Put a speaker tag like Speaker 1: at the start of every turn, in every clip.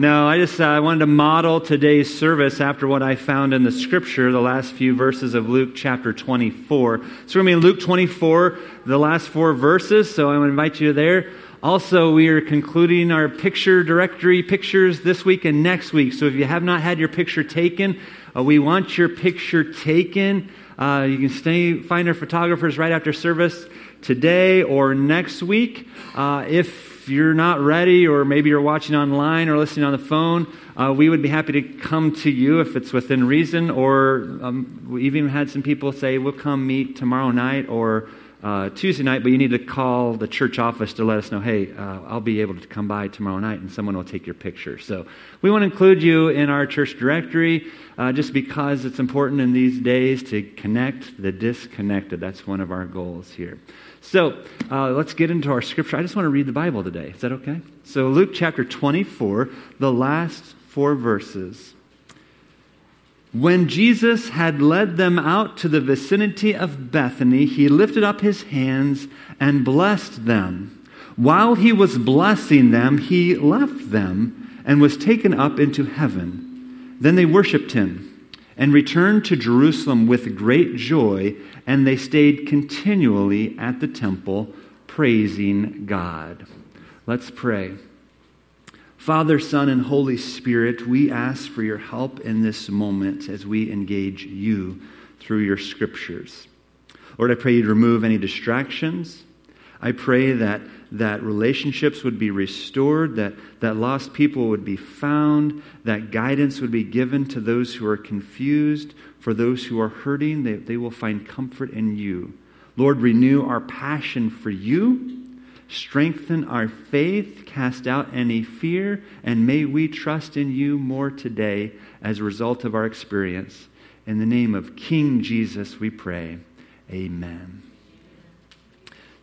Speaker 1: No, I just uh, I wanted to model today's service after what I found in the scripture, the last few verses of Luke chapter 24. So we're going to be in Luke 24, the last four verses, so I want to invite you there. Also, we are concluding our picture directory pictures this week and next week. So if you have not had your picture taken, uh, we want your picture taken. Uh, you can stay, find our photographers right after service today or next week. Uh, if you're not ready, or maybe you're watching online or listening on the phone, uh, we would be happy to come to you if it's within reason. Or um, we even had some people say, We'll come meet tomorrow night or uh, Tuesday night, but you need to call the church office to let us know, hey, uh, I'll be able to come by tomorrow night and someone will take your picture. So we want to include you in our church directory uh, just because it's important in these days to connect the disconnected. That's one of our goals here. So uh, let's get into our scripture. I just want to read the Bible today. Is that okay? So, Luke chapter 24, the last four verses. When Jesus had led them out to the vicinity of Bethany, he lifted up his hands and blessed them. While he was blessing them, he left them and was taken up into heaven. Then they worshiped him and returned to Jerusalem with great joy and they stayed continually at the temple praising God. Let's pray. Father, Son, and Holy Spirit, we ask for your help in this moment as we engage you through your scriptures. Lord, I pray you'd remove any distractions. I pray that, that relationships would be restored, that, that lost people would be found, that guidance would be given to those who are confused, for those who are hurting, they, they will find comfort in you. Lord, renew our passion for you, strengthen our faith, cast out any fear, and may we trust in you more today as a result of our experience. In the name of King Jesus, we pray. Amen.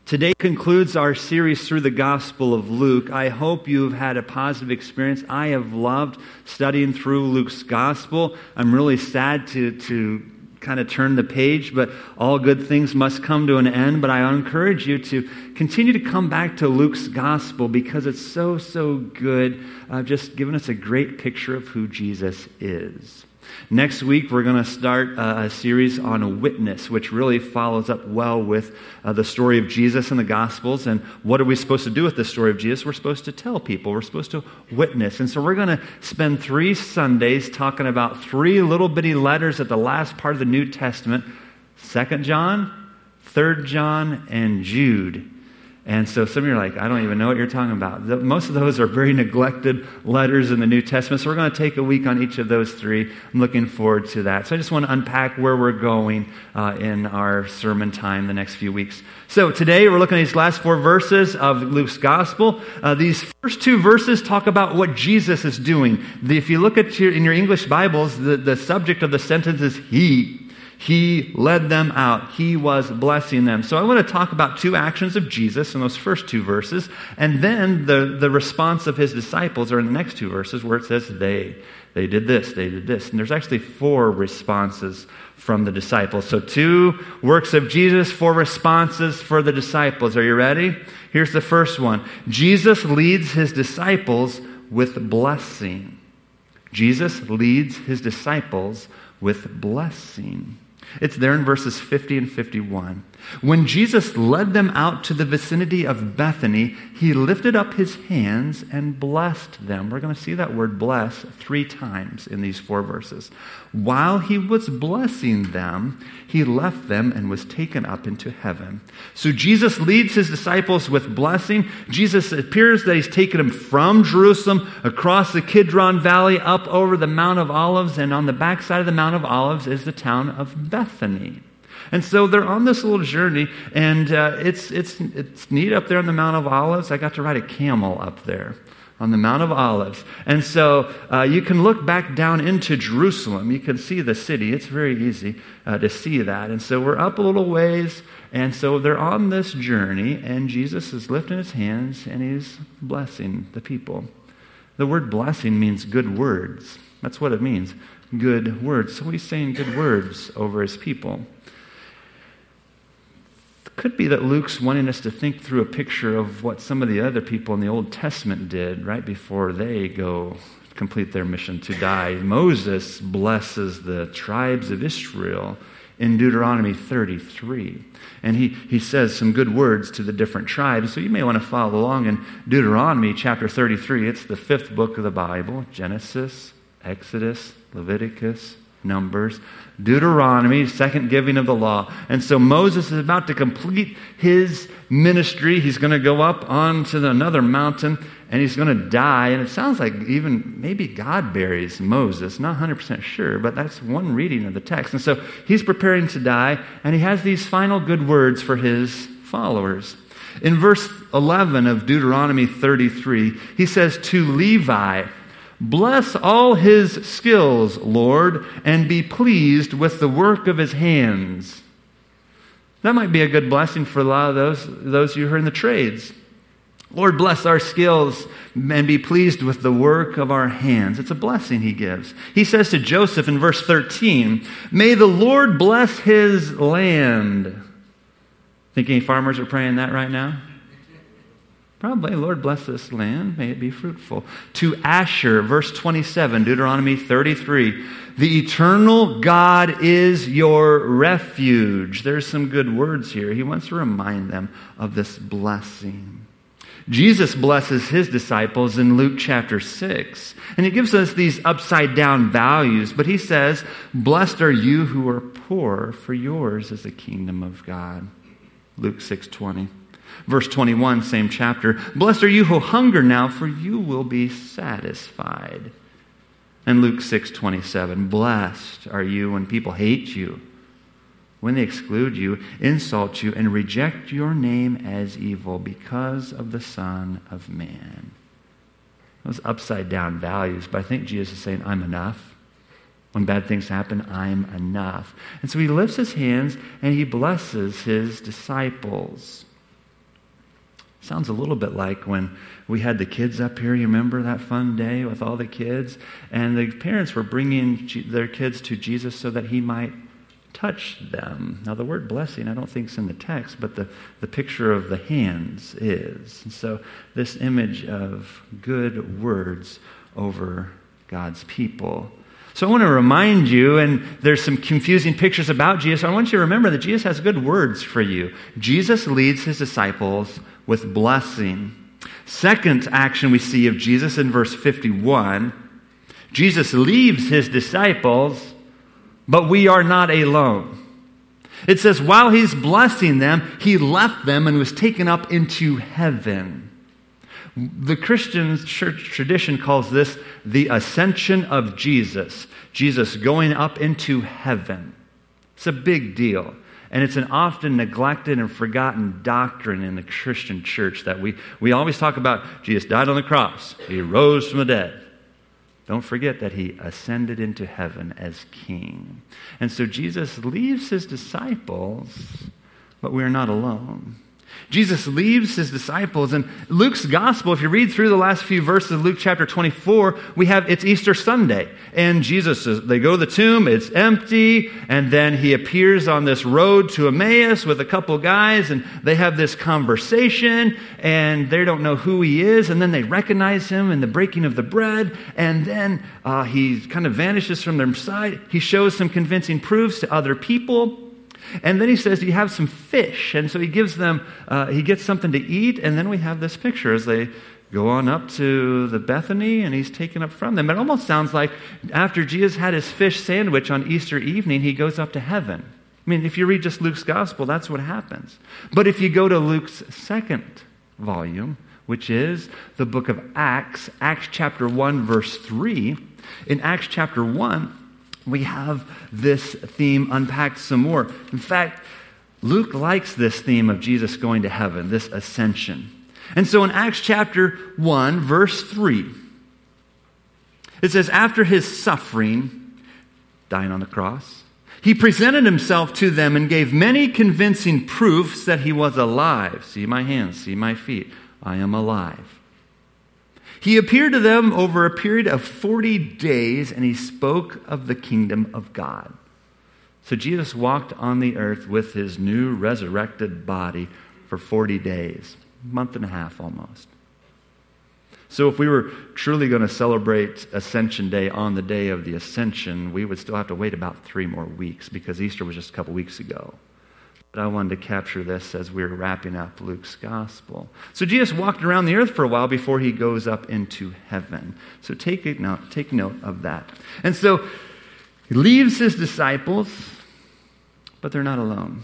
Speaker 1: Today concludes our series through the Gospel of Luke. I hope you've had a positive experience. I have loved studying through Luke's Gospel. I'm really sad to, to kind of turn the page, but all good things must come to an end. But I encourage you to continue to come back to Luke's Gospel because it's so, so good, just giving us a great picture of who Jesus is. Next week, we're going to start a series on witness, which really follows up well with uh, the story of Jesus in the Gospels. And what are we supposed to do with the story of Jesus? We're supposed to tell people, we're supposed to witness. And so we're going to spend three Sundays talking about three little bitty letters at the last part of the New Testament Second John, Third John, and Jude. And so some of you are like, I don't even know what you're talking about. The, most of those are very neglected letters in the New Testament. So we're going to take a week on each of those three. I'm looking forward to that. So I just want to unpack where we're going uh, in our sermon time the next few weeks. So today we're looking at these last four verses of Luke's gospel. Uh, these first two verses talk about what Jesus is doing. The, if you look at your, in your English Bibles, the, the subject of the sentence is He. He led them out. He was blessing them. So I want to talk about two actions of Jesus in those first two verses, and then the, the response of his disciples are in the next two verses where it says they. They did this, they did this. And there's actually four responses from the disciples. So two works of Jesus, four responses for the disciples. Are you ready? Here's the first one Jesus leads his disciples with blessing. Jesus leads his disciples with blessing. It's there in verses 50 and 51. When Jesus led them out to the vicinity of Bethany, he lifted up his hands and blessed them. We're going to see that word bless three times in these four verses. While he was blessing them, he left them and was taken up into heaven. So Jesus leads his disciples with blessing. Jesus appears that he's taken them from Jerusalem across the Kidron Valley up over the Mount of Olives, and on the backside of the Mount of Olives is the town of Bethany. And so they're on this little journey, and uh, it's, it's, it's neat up there on the Mount of Olives. I got to ride a camel up there on the Mount of Olives. And so uh, you can look back down into Jerusalem. You can see the city. It's very easy uh, to see that. And so we're up a little ways, and so they're on this journey, and Jesus is lifting his hands and he's blessing the people. The word blessing means good words. That's what it means good words. So he's saying good words over his people Could be that Luke's wanting us to think through a picture of what some of the other people in the Old Testament did right before they go complete their mission to die. Moses blesses the tribes of Israel in Deuteronomy 33. And he, he says some good words to the different tribes. So you may want to follow along in Deuteronomy chapter 33. It's the fifth book of the Bible Genesis, Exodus, Leviticus, Numbers, Deuteronomy, second giving of the law. And so Moses is about to complete his ministry. He's going to go up onto another mountain and he's going to die. And it sounds like even maybe God buries Moses. Not 100% sure, but that's one reading of the text. And so he's preparing to die, and he has these final good words for his followers. In verse 11 of Deuteronomy 33, he says, To Levi, Bless all his skills, Lord, and be pleased with the work of his hands. That might be a good blessing for a lot of those, those you who are in the trades. Lord, bless our skills and be pleased with the work of our hands. It's a blessing he gives. He says to Joseph in verse 13, May the Lord bless his land. Think any farmers are praying that right now? Probably, Lord, bless this land. May it be fruitful. To Asher, verse 27, Deuteronomy 33. The eternal God is your refuge. There's some good words here. He wants to remind them of this blessing. Jesus blesses his disciples in Luke chapter 6. And he gives us these upside down values, but he says, Blessed are you who are poor, for yours is the kingdom of God. Luke 6 20. Verse 21, same chapter. Blessed are you who hunger now, for you will be satisfied. And Luke 6 27, blessed are you when people hate you, when they exclude you, insult you, and reject your name as evil because of the Son of Man. Those upside down values, but I think Jesus is saying, I'm enough. When bad things happen, I'm enough. And so he lifts his hands and he blesses his disciples. Sounds a little bit like when we had the kids up here. You remember that fun day with all the kids? And the parents were bringing their kids to Jesus so that he might touch them. Now, the word blessing, I don't think is in the text, but the, the picture of the hands is. And so, this image of good words over God's people. So I want to remind you, and there's some confusing pictures about Jesus. I want you to remember that Jesus has good words for you. Jesus leads his disciples with blessing. Second action we see of Jesus in verse 51 Jesus leaves his disciples, but we are not alone. It says, while he's blessing them, he left them and was taken up into heaven. The Christian church tradition calls this the ascension of Jesus, Jesus going up into heaven. It's a big deal. And it's an often neglected and forgotten doctrine in the Christian church that we, we always talk about Jesus died on the cross, he rose from the dead. Don't forget that he ascended into heaven as king. And so Jesus leaves his disciples, but we are not alone. Jesus leaves his disciples. And Luke's gospel, if you read through the last few verses of Luke chapter 24, we have it's Easter Sunday. And Jesus, is, they go to the tomb, it's empty. And then he appears on this road to Emmaus with a couple guys, and they have this conversation, and they don't know who he is. And then they recognize him in the breaking of the bread. And then uh, he kind of vanishes from their sight. He shows some convincing proofs to other people. And then he says, Do you have some fish? And so he gives them, uh, he gets something to eat. And then we have this picture as they go on up to the Bethany and he's taken up from them. It almost sounds like after Jesus had his fish sandwich on Easter evening, he goes up to heaven. I mean, if you read just Luke's gospel, that's what happens. But if you go to Luke's second volume, which is the book of Acts, Acts chapter 1, verse 3, in Acts chapter 1, we have this theme unpacked some more. In fact, Luke likes this theme of Jesus going to heaven, this ascension. And so in Acts chapter 1, verse 3, it says, After his suffering, dying on the cross, he presented himself to them and gave many convincing proofs that he was alive. See my hands, see my feet. I am alive. He appeared to them over a period of 40 days and he spoke of the kingdom of God. So Jesus walked on the earth with his new resurrected body for 40 days, month and a half almost. So, if we were truly going to celebrate Ascension Day on the day of the Ascension, we would still have to wait about three more weeks because Easter was just a couple weeks ago. But I wanted to capture this as we were wrapping up Luke's gospel. So, Jesus walked around the earth for a while before he goes up into heaven. So, take note, take note of that. And so, he leaves his disciples, but they're not alone.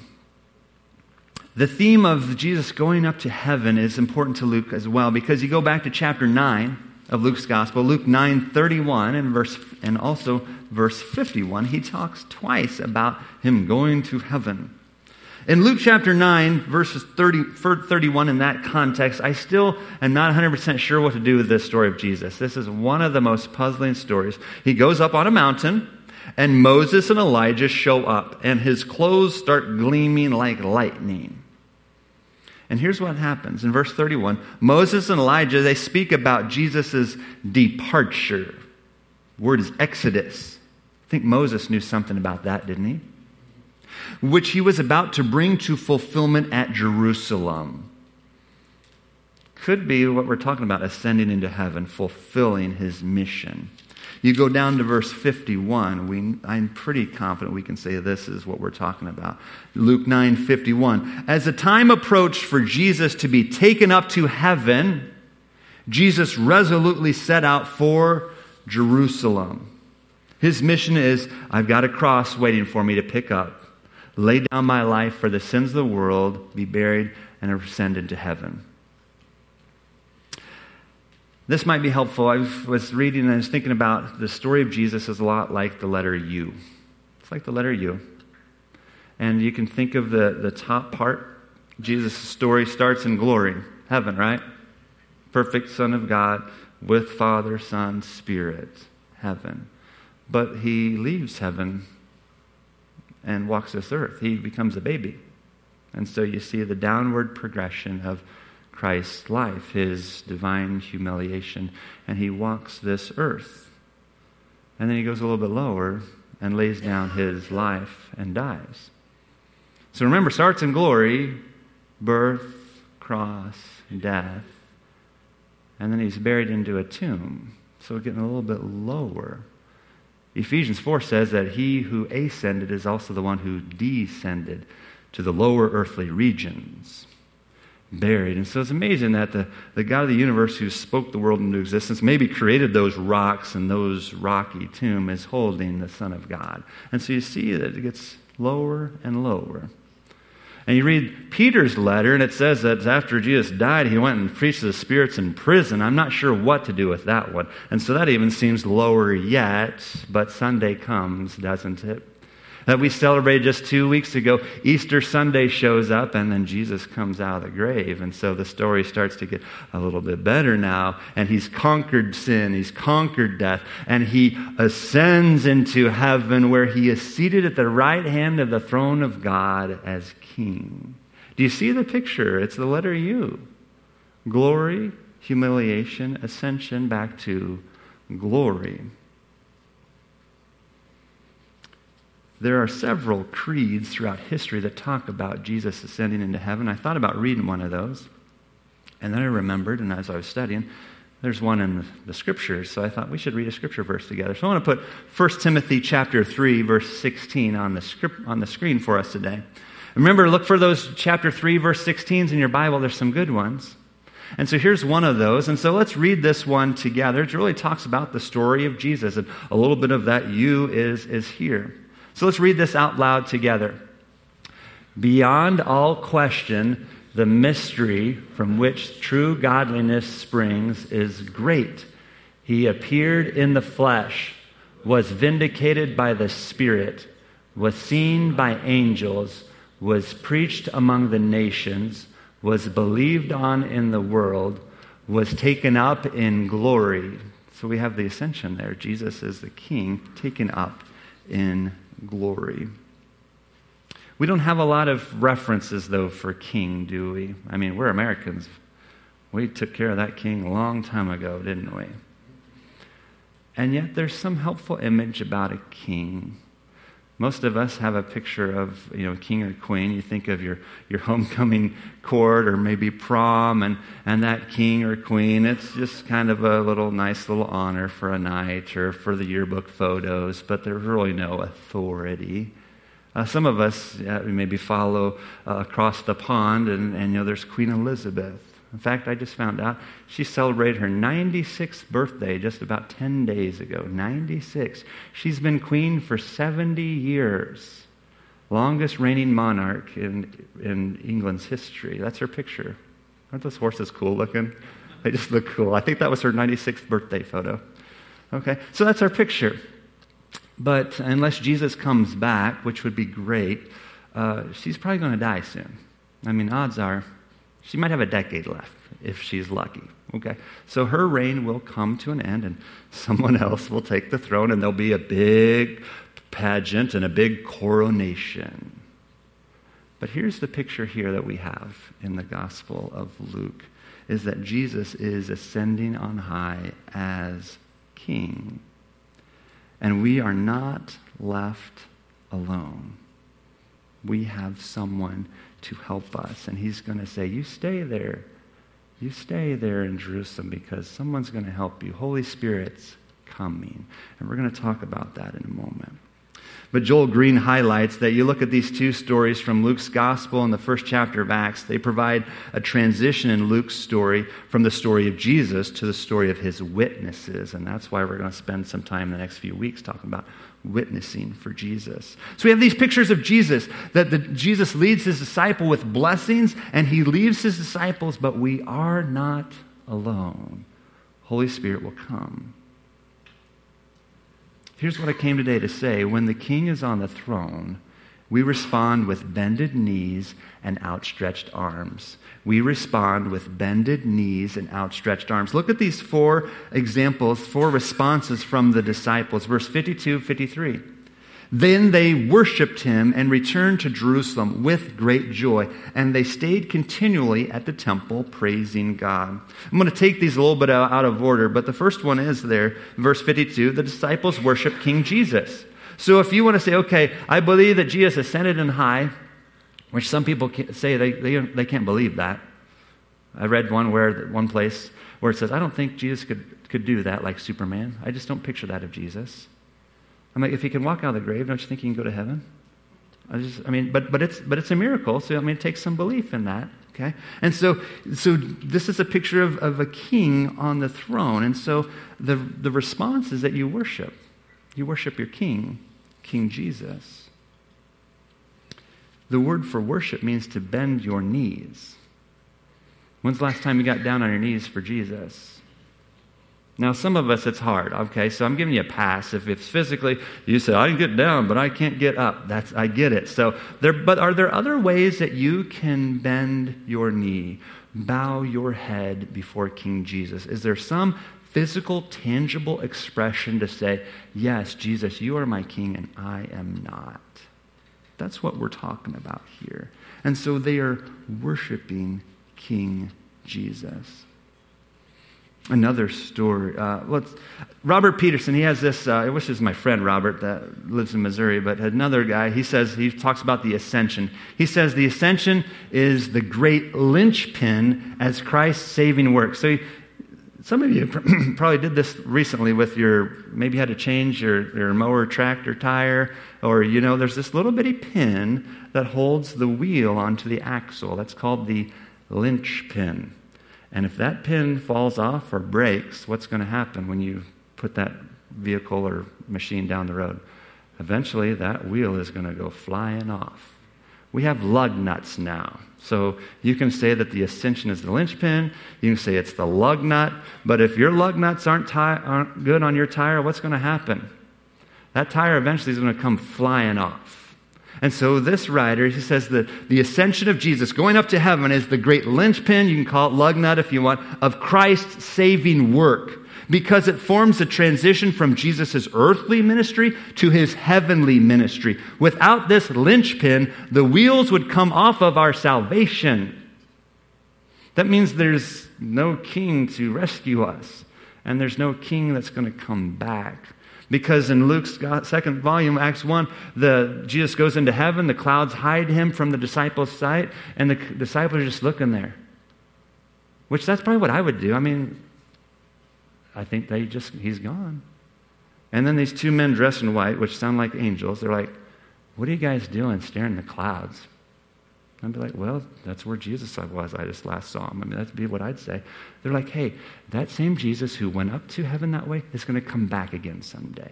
Speaker 1: The theme of Jesus going up to heaven is important to Luke as well because you go back to chapter 9 of Luke's gospel, Luke 9:31 and verse and also verse 51, he talks twice about him going to heaven. In Luke chapter 9, verses 30, 31, in that context, I still am not 100% sure what to do with this story of Jesus. This is one of the most puzzling stories. He goes up on a mountain, and Moses and Elijah show up, and his clothes start gleaming like lightning. And here's what happens in verse 31 Moses and Elijah, they speak about Jesus' departure. The word is exodus. I think Moses knew something about that, didn't he? Which he was about to bring to fulfillment at Jerusalem. Could be what we're talking about ascending into heaven, fulfilling his mission. You go down to verse 51. We, I'm pretty confident we can say this is what we're talking about. Luke 9 51. As the time approached for Jesus to be taken up to heaven, Jesus resolutely set out for Jerusalem. His mission is I've got a cross waiting for me to pick up, lay down my life for the sins of the world, be buried, and ascend into heaven. This might be helpful. I was reading and I was thinking about the story of Jesus is a lot like the letter U. It's like the letter U. And you can think of the, the top part. Jesus' story starts in glory, heaven, right? Perfect Son of God with Father, Son, Spirit, heaven. But he leaves heaven and walks this earth. He becomes a baby. And so you see the downward progression of Christ's life, his divine humiliation, and he walks this earth. And then he goes a little bit lower and lays down his life and dies. So remember, starts in glory, birth, cross, death, and then he's buried into a tomb. So getting a little bit lower. Ephesians 4 says that he who ascended is also the one who descended to the lower earthly regions buried. And so it's amazing that the, the God of the universe who spoke the world into existence, maybe created those rocks and those rocky tomb, is holding the Son of God. And so you see that it gets lower and lower. And you read Peter's letter, and it says that after Jesus died, he went and preached to the spirits in prison. I'm not sure what to do with that one. And so that even seems lower yet, but Sunday comes, doesn't it? That we celebrated just two weeks ago, Easter Sunday shows up and then Jesus comes out of the grave. And so the story starts to get a little bit better now. And he's conquered sin, he's conquered death, and he ascends into heaven where he is seated at the right hand of the throne of God as king. Do you see the picture? It's the letter U. Glory, humiliation, ascension back to glory. There are several creeds throughout history that talk about Jesus ascending into heaven. I thought about reading one of those, and then I remembered, and as I was studying, there's one in the scriptures, so I thought we should read a scripture verse together. So I want to put 1 Timothy chapter 3, verse 16 on the, script, on the screen for us today. Remember, look for those chapter 3, verse 16s in your Bible. There's some good ones. And so here's one of those. And so let's read this one together. It really talks about the story of Jesus, and a little bit of that you is, is here. So let's read this out loud together. Beyond all question, the mystery from which true godliness springs is great. He appeared in the flesh, was vindicated by the Spirit, was seen by angels, was preached among the nations, was believed on in the world, was taken up in glory. So we have the ascension there. Jesus is the King taken up in glory. We don't have a lot of references, though, for king, do we? I mean, we're Americans. We took care of that king a long time ago, didn't we? And yet, there's some helpful image about a king. Most of us have a picture of you know king or queen. You think of your, your homecoming court or maybe prom and, and that king or queen. It's just kind of a little nice little honor for a night or for the yearbook photos, but there's really no authority. Uh, some of us uh, maybe follow uh, across the pond, and, and you know there's Queen Elizabeth. In fact, I just found out she celebrated her 96th birthday just about 10 days ago. 96. She's been queen for 70 years. Longest reigning monarch in, in England's history. That's her picture. Aren't those horses cool looking? They just look cool. I think that was her 96th birthday photo. Okay, so that's our picture. But unless Jesus comes back, which would be great, uh, she's probably going to die soon. I mean, odds are she might have a decade left if she's lucky. Okay? So her reign will come to an end and someone else will take the throne and there'll be a big pageant and a big coronation. But here's the picture here that we have in the Gospel of Luke is that Jesus is ascending on high as king. And we are not left alone. We have someone to help us. And he's going to say, You stay there. You stay there in Jerusalem because someone's going to help you. Holy Spirit's coming. And we're going to talk about that in a moment. But Joel Green highlights that you look at these two stories from Luke's gospel and the first chapter of Acts, they provide a transition in Luke's story from the story of Jesus to the story of his witnesses. And that's why we're going to spend some time in the next few weeks talking about witnessing for Jesus. So we have these pictures of Jesus that the, Jesus leads his disciple with blessings and he leaves his disciples, but we are not alone. Holy Spirit will come. Here's what I came today to say when the king is on the throne, we respond with bended knees and outstretched arms. We respond with bended knees and outstretched arms. Look at these four examples, four responses from the disciples. Verse 52, 53. Then they worshiped him and returned to Jerusalem with great joy, and they stayed continually at the temple praising God. I'm going to take these a little bit out of order, but the first one is there, verse 52 the disciples worship King Jesus. So if you want to say, okay, I believe that Jesus ascended in high, which some people say they, they, they can't believe that. I read one where one place where it says, I don't think Jesus could, could do that like Superman. I just don't picture that of Jesus. I'm like, if he can walk out of the grave, don't you think he can go to heaven? I just, I mean, but but it's but it's a miracle. So I mean, it takes some belief in that. Okay, and so so this is a picture of, of a king on the throne, and so the the response is that you worship, you worship your king. King Jesus. The word for worship means to bend your knees. When's the last time you got down on your knees for Jesus? Now, some of us, it's hard, okay? So I'm giving you a pass. If it's physically, you say, I can get down, but I can't get up. That's, I get it. So, there, but are there other ways that you can bend your knee, bow your head before King Jesus? Is there some physical, tangible expression to say, Yes, Jesus, you are my king and I am not. That's what we're talking about here. And so they are worshiping King Jesus. Another story. Uh, well, Robert Peterson, he has this, uh, I wish this was my friend Robert that lives in Missouri, but another guy, he says, he talks about the ascension. He says the ascension is the great linchpin as Christ's saving work. So some of you probably did this recently with your, maybe had to change your, your mower tractor tire, or, you know, there's this little bitty pin that holds the wheel onto the axle. That's called the linch pin. And if that pin falls off or breaks, what's going to happen when you put that vehicle or machine down the road? Eventually, that wheel is going to go flying off. We have lug nuts now. So you can say that the ascension is the linchpin. You can say it's the lug nut. But if your lug nuts aren't, ti- aren't good on your tire, what's going to happen? That tire eventually is going to come flying off. And so this writer, he says that the ascension of Jesus, going up to heaven, is the great linchpin, you can call it lug nut if you want, of Christ's saving work because it forms a transition from Jesus' earthly ministry to his heavenly ministry. Without this linchpin, the wheels would come off of our salvation. That means there's no king to rescue us, and there's no king that's going to come back. Because in Luke's second volume, Acts 1, the, Jesus goes into heaven, the clouds hide him from the disciples' sight, and the disciples are just looking there. Which that's probably what I would do. I mean, I think they just, he's gone. And then these two men dressed in white, which sound like angels, they're like, What are you guys doing staring at the clouds? I'd be like, Well, that's where Jesus was. I just last saw him. I mean, that'd be what I'd say. They're like, Hey, that same Jesus who went up to heaven that way is going to come back again someday.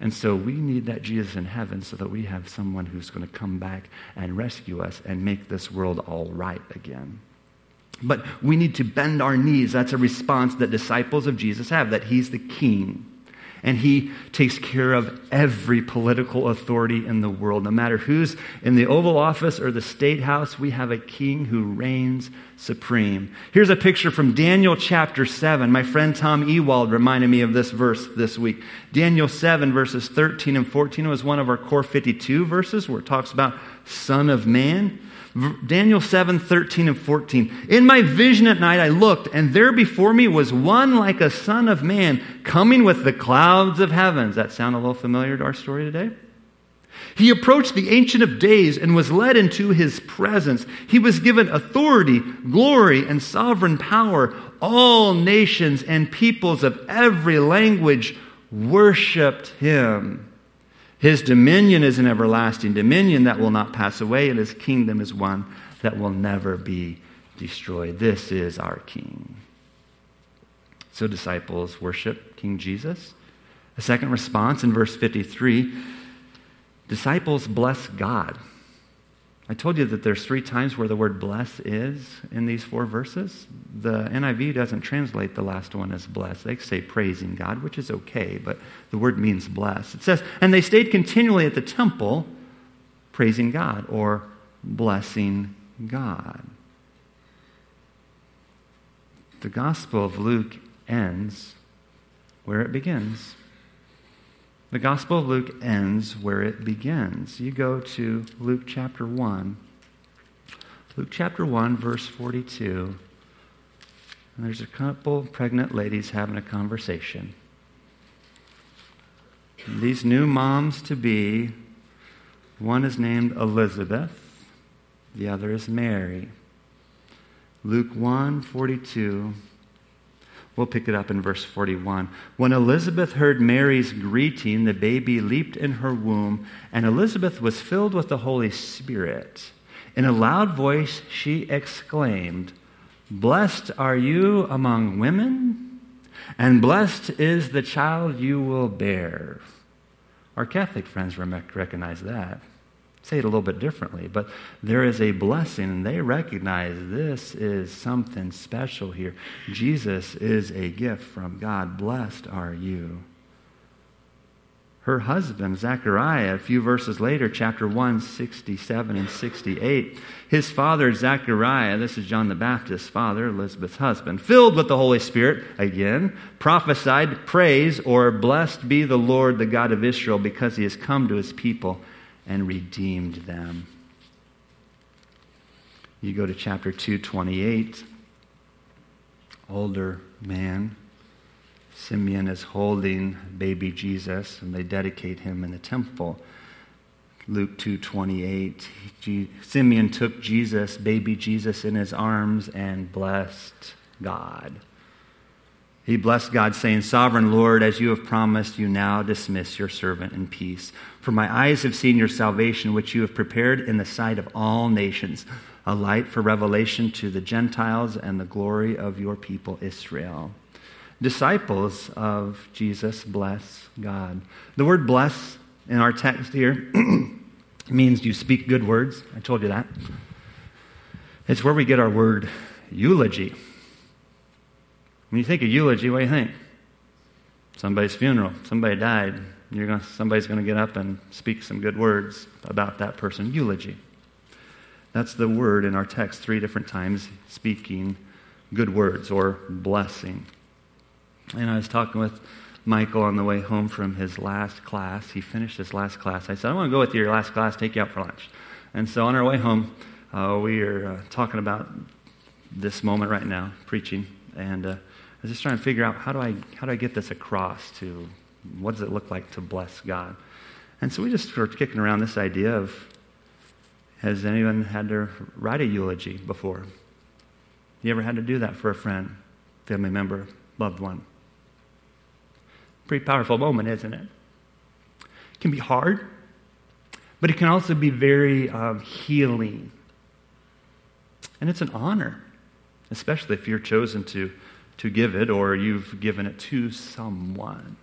Speaker 1: And so we need that Jesus in heaven so that we have someone who's going to come back and rescue us and make this world all right again. But we need to bend our knees. That's a response that disciples of Jesus have, that he's the king and he takes care of every political authority in the world. No matter who's in the Oval Office or the State House, we have a king who reigns supreme. Here's a picture from Daniel chapter 7. My friend Tom Ewald reminded me of this verse this week. Daniel 7, verses 13 and 14 was one of our core 52 verses where it talks about Son of Man. Daniel 7, 13 and 14. In my vision at night I looked, and there before me was one like a son of man coming with the clouds of heavens. That sound a little familiar to our story today? He approached the Ancient of Days and was led into his presence. He was given authority, glory, and sovereign power. All nations and peoples of every language worshiped him. His dominion is an everlasting dominion that will not pass away, and his kingdom is one that will never be destroyed. This is our King. So, disciples worship King Jesus. A second response in verse 53 disciples bless God. I told you that there's three times where the word bless is in these four verses. The NIV doesn't translate the last one as bless. They say praising God, which is okay, but the word means bless. It says, and they stayed continually at the temple praising God or blessing God. The Gospel of Luke ends where it begins. The Gospel of Luke ends where it begins. You go to Luke chapter 1. Luke chapter 1, verse 42. And there's a couple pregnant ladies having a conversation. And these new moms to be, one is named Elizabeth, the other is Mary. Luke 1 42 We'll pick it up in verse 41. When Elizabeth heard Mary's greeting, the baby leaped in her womb, and Elizabeth was filled with the Holy Spirit. In a loud voice, she exclaimed, Blessed are you among women, and blessed is the child you will bear. Our Catholic friends recognize that say it a little bit differently, but there is a blessing, and they recognize this is something special here. Jesus is a gift from God. Blessed are you. Her husband, Zechariah, a few verses later, chapter 1, 67 and 68. His father, Zechariah, this is John the Baptist's father, Elizabeth's husband, filled with the Holy Spirit, again, prophesied, Praise or blessed be the Lord, the God of Israel, because he has come to his people and redeemed them. You go to chapter 228. Older man, Simeon is holding baby Jesus, and they dedicate him in the temple. Luke 2:28 Simeon took Jesus baby Jesus in his arms and blessed God. He blessed God, saying, Sovereign Lord, as you have promised, you now dismiss your servant in peace. For my eyes have seen your salvation, which you have prepared in the sight of all nations, a light for revelation to the Gentiles and the glory of your people Israel. Disciples of Jesus bless God. The word bless in our text here means you speak good words. I told you that. It's where we get our word eulogy. When you think of eulogy, what do you think? Somebody's funeral, somebody died. You're gonna, somebody's going to get up and speak some good words about that person. Eulogy. That's the word in our text three different times, speaking good words or blessing. And I was talking with Michael on the way home from his last class. He finished his last class. I said, I want to go with you your last class, take you out for lunch. And so on our way home, uh, we are uh, talking about this moment right now, preaching. And uh, was just trying to figure out how do I how do I get this across to What does it look like to bless God? And so we just started kicking around this idea of has anyone had to write a eulogy before? You ever had to do that for a friend, family member, loved one? Pretty powerful moment, isn't it? It can be hard, but it can also be very um, healing. And it's an honor, especially if you're chosen to, to give it or you've given it to someone.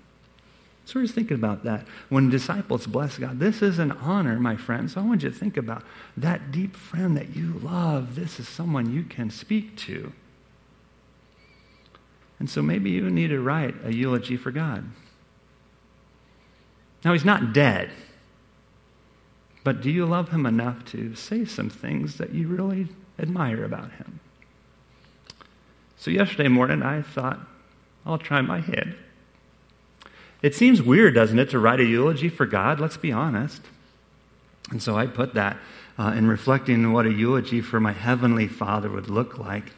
Speaker 1: So we're just thinking about that. When disciples bless God, this is an honor, my friends. So I want you to think about that deep friend that you love. This is someone you can speak to. And so maybe you need to write a eulogy for God. Now, he's not dead. But do you love him enough to say some things that you really admire about him? So, yesterday morning, I thought, I'll try my head. It seems weird, doesn't it, to write a eulogy for God? Let's be honest. And so I put that uh, in reflecting what a eulogy for my heavenly Father would look like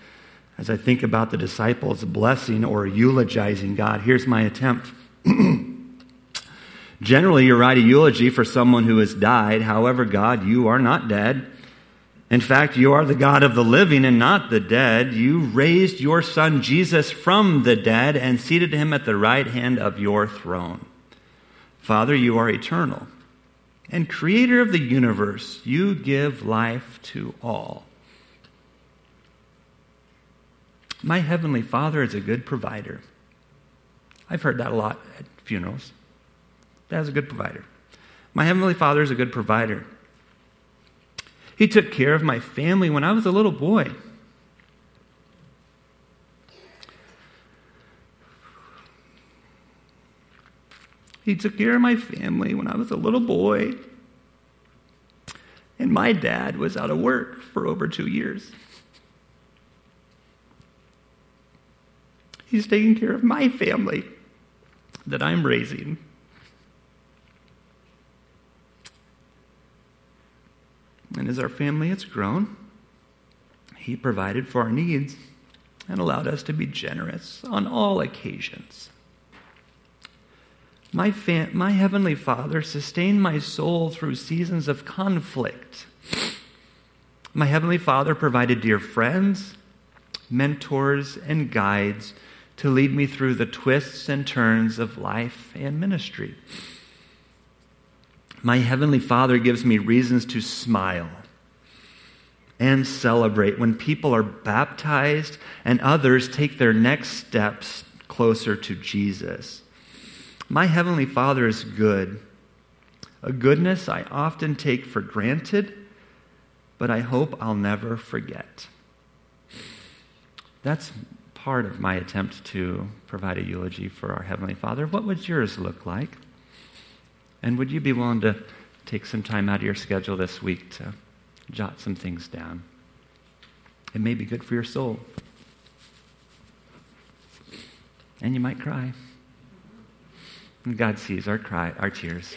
Speaker 1: as I think about the disciples blessing or eulogizing God. Here's my attempt. Generally, you write a eulogy for someone who has died. However, God, you are not dead. In fact, you are the God of the living and not the dead. You raised your son Jesus from the dead and seated him at the right hand of your throne. Father, you are eternal and creator of the universe. You give life to all. My heavenly Father is a good provider. I've heard that a lot at funerals. That's a good provider. My heavenly Father is a good provider. He took care of my family when I was a little boy. He took care of my family when I was a little boy. And my dad was out of work for over two years. He's taking care of my family that I'm raising. And as our family has grown, He provided for our needs and allowed us to be generous on all occasions. My, fam- my Heavenly Father sustained my soul through seasons of conflict. My Heavenly Father provided dear friends, mentors, and guides to lead me through the twists and turns of life and ministry. My Heavenly Father gives me reasons to smile and celebrate when people are baptized and others take their next steps closer to Jesus. My Heavenly Father is good, a goodness I often take for granted, but I hope I'll never forget. That's part of my attempt to provide a eulogy for our Heavenly Father. What would yours look like? And would you be willing to take some time out of your schedule this week to jot some things down? It may be good for your soul. And you might cry. And God sees our cry, our tears.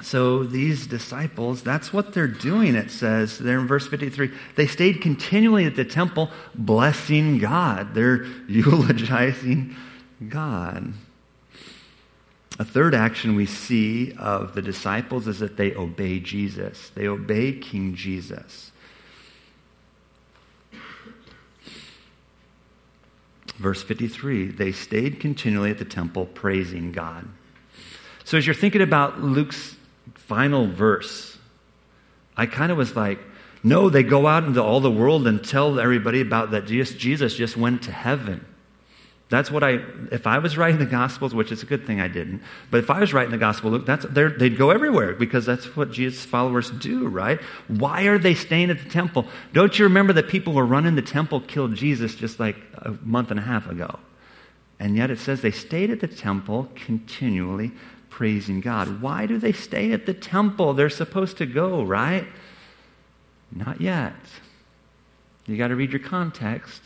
Speaker 1: So these disciples, that's what they're doing, it says there in verse 53. They stayed continually at the temple blessing God. They're eulogizing God. A third action we see of the disciples is that they obey Jesus. They obey King Jesus. Verse 53 they stayed continually at the temple praising God. So, as you're thinking about Luke's final verse, I kind of was like, no, they go out into all the world and tell everybody about that Jesus just went to heaven. That's what I, if I was writing the Gospels, which is a good thing I didn't, but if I was writing the Gospel, look, that's, they'd go everywhere because that's what Jesus' followers do, right? Why are they staying at the temple? Don't you remember that people were running the temple killed Jesus just like a month and a half ago? And yet it says they stayed at the temple continually praising God. Why do they stay at the temple? They're supposed to go, right? Not yet. You got to read your context.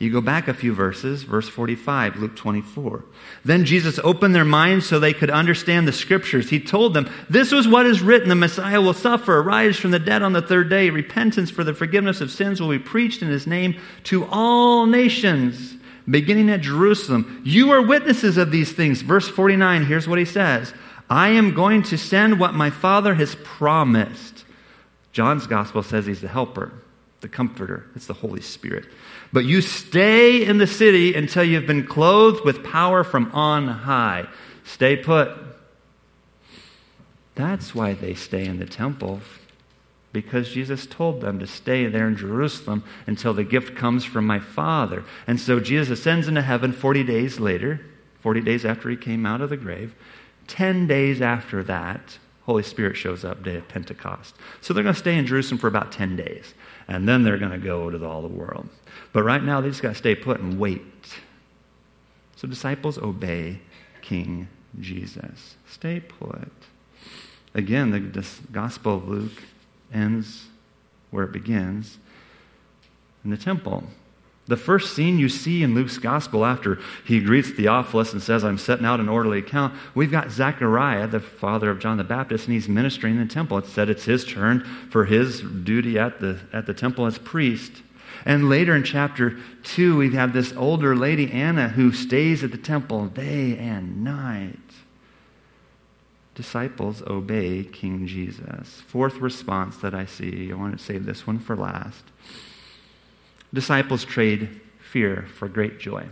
Speaker 1: You go back a few verses, verse 45, Luke 24. Then Jesus opened their minds so they could understand the scriptures. He told them, This was what is written the Messiah will suffer, rise from the dead on the third day. Repentance for the forgiveness of sins will be preached in his name to all nations,
Speaker 2: beginning at Jerusalem. You are witnesses of these things. Verse 49, here's what he says I am going to send what my Father has promised. John's gospel says he's the helper, the comforter. It's the Holy Spirit. But you stay in the city until you've been clothed with power from on high. Stay put. That's why they stay in the temple, because Jesus told them to stay there in Jerusalem until the gift comes from my Father. And so Jesus ascends into heaven 40 days later, 40 days after he came out of the grave. 10 days after that, Holy Spirit shows up, day of Pentecost. So they're going to stay in Jerusalem for about 10 days, and then they're going to go to all the world. But right now, they just got to stay put and wait. So disciples obey King Jesus. Stay put. Again, the Gospel of Luke ends where it begins in the temple. The first scene you see in Luke's gospel after he greets Theophilus and says, I'm setting out an orderly account, we've got Zechariah, the father of John the Baptist, and he's ministering in the temple. It said it's his turn for his duty at the, at the temple as priest. And later in chapter 2, we have this older lady, Anna, who stays at the temple day and night disciples obey King Jesus. Fourth response that I see, I want to save this one for last. Disciples trade fear for great joy.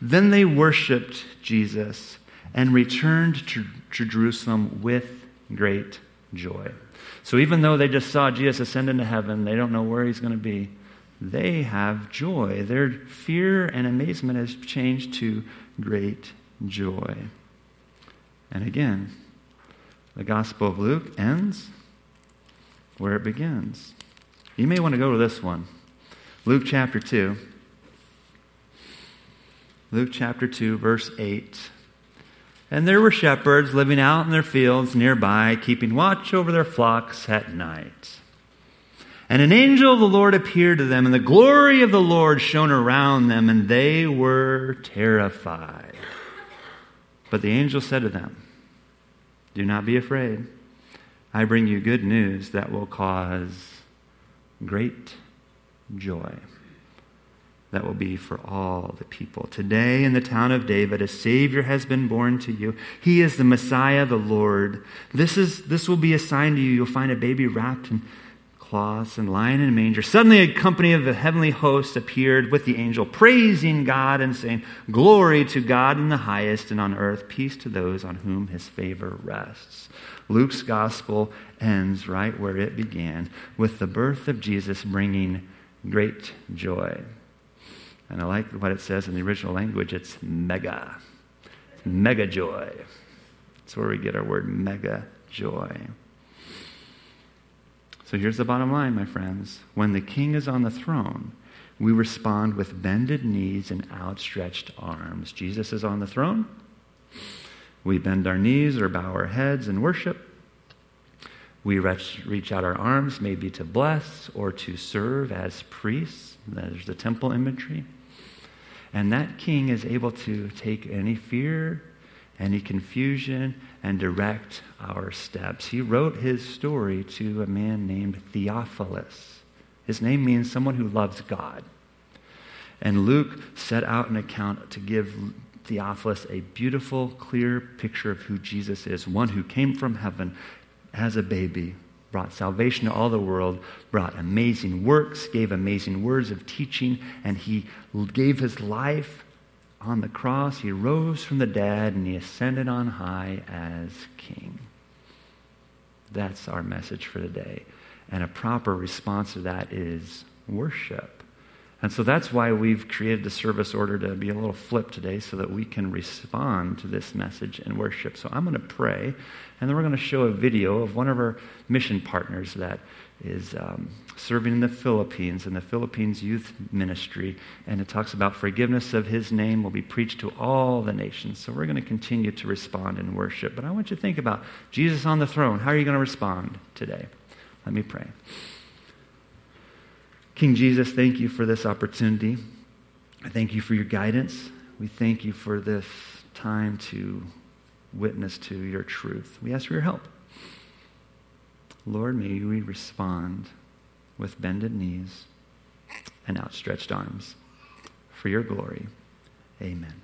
Speaker 2: Then they worshiped Jesus and returned to, to Jerusalem with great joy. So even though they just saw Jesus ascend into heaven, they don't know where he's going to be. They have joy. Their fear and amazement has changed to great joy. And again, the Gospel of Luke ends where it begins. You may want to go to this one Luke chapter 2. Luke chapter 2, verse 8. And there were shepherds living out in their fields nearby, keeping watch over their flocks at night. And an angel of the Lord appeared to them, and the glory of the Lord shone around them, and they were terrified. But the angel said to them, do not be afraid. I bring you good news that will cause great joy. That will be for all the people. Today, in the town of David, a Savior has been born to you. He is the Messiah, the Lord. This, is, this will be a sign to you. You'll find a baby wrapped in cloths and lying in a manger. Suddenly, a company of the heavenly host appeared with the angel, praising God and saying, Glory to God in the highest, and on earth, peace to those on whom his favor rests. Luke's gospel ends right where it began, with the birth of Jesus bringing great joy. And I like what it says in the original language it's mega. It's mega joy. That's where we get our word mega joy. So here's the bottom line, my friends. When the king is on the throne, we respond with bended knees and outstretched arms. Jesus is on the throne. We bend our knees or bow our heads in worship. We reach, out our arms, maybe to bless or to serve as priests. There's the temple imagery. And that king is able to take any fear, any confusion, and direct our steps. He wrote his story to a man named Theophilus. His name means someone who loves God. And Luke set out an account to give Theophilus a beautiful, clear picture of who Jesus is one who came from heaven as a baby, brought salvation to all the world, brought amazing works, gave amazing words of teaching, and he gave his life on the cross, he rose from the dead and he ascended on high as king. That's our message for today. And a proper response to that is worship. And so that's why we've created the service order to be a little flip today so that we can respond to this message in worship. So I'm going to pray, and then we're going to show a video of one of our mission partners that is um, serving in the Philippines, in the Philippines Youth Ministry, and it talks about forgiveness of his name will be preached to all the nations. So we're going to continue to respond in worship. But I want you to think about Jesus on the throne. How are you going to respond today? Let me pray. King Jesus, thank you for this opportunity. I thank you for your guidance. We thank you for this time to witness to your truth. We ask for your help. Lord, may we respond with bended knees and outstretched arms for your glory. Amen.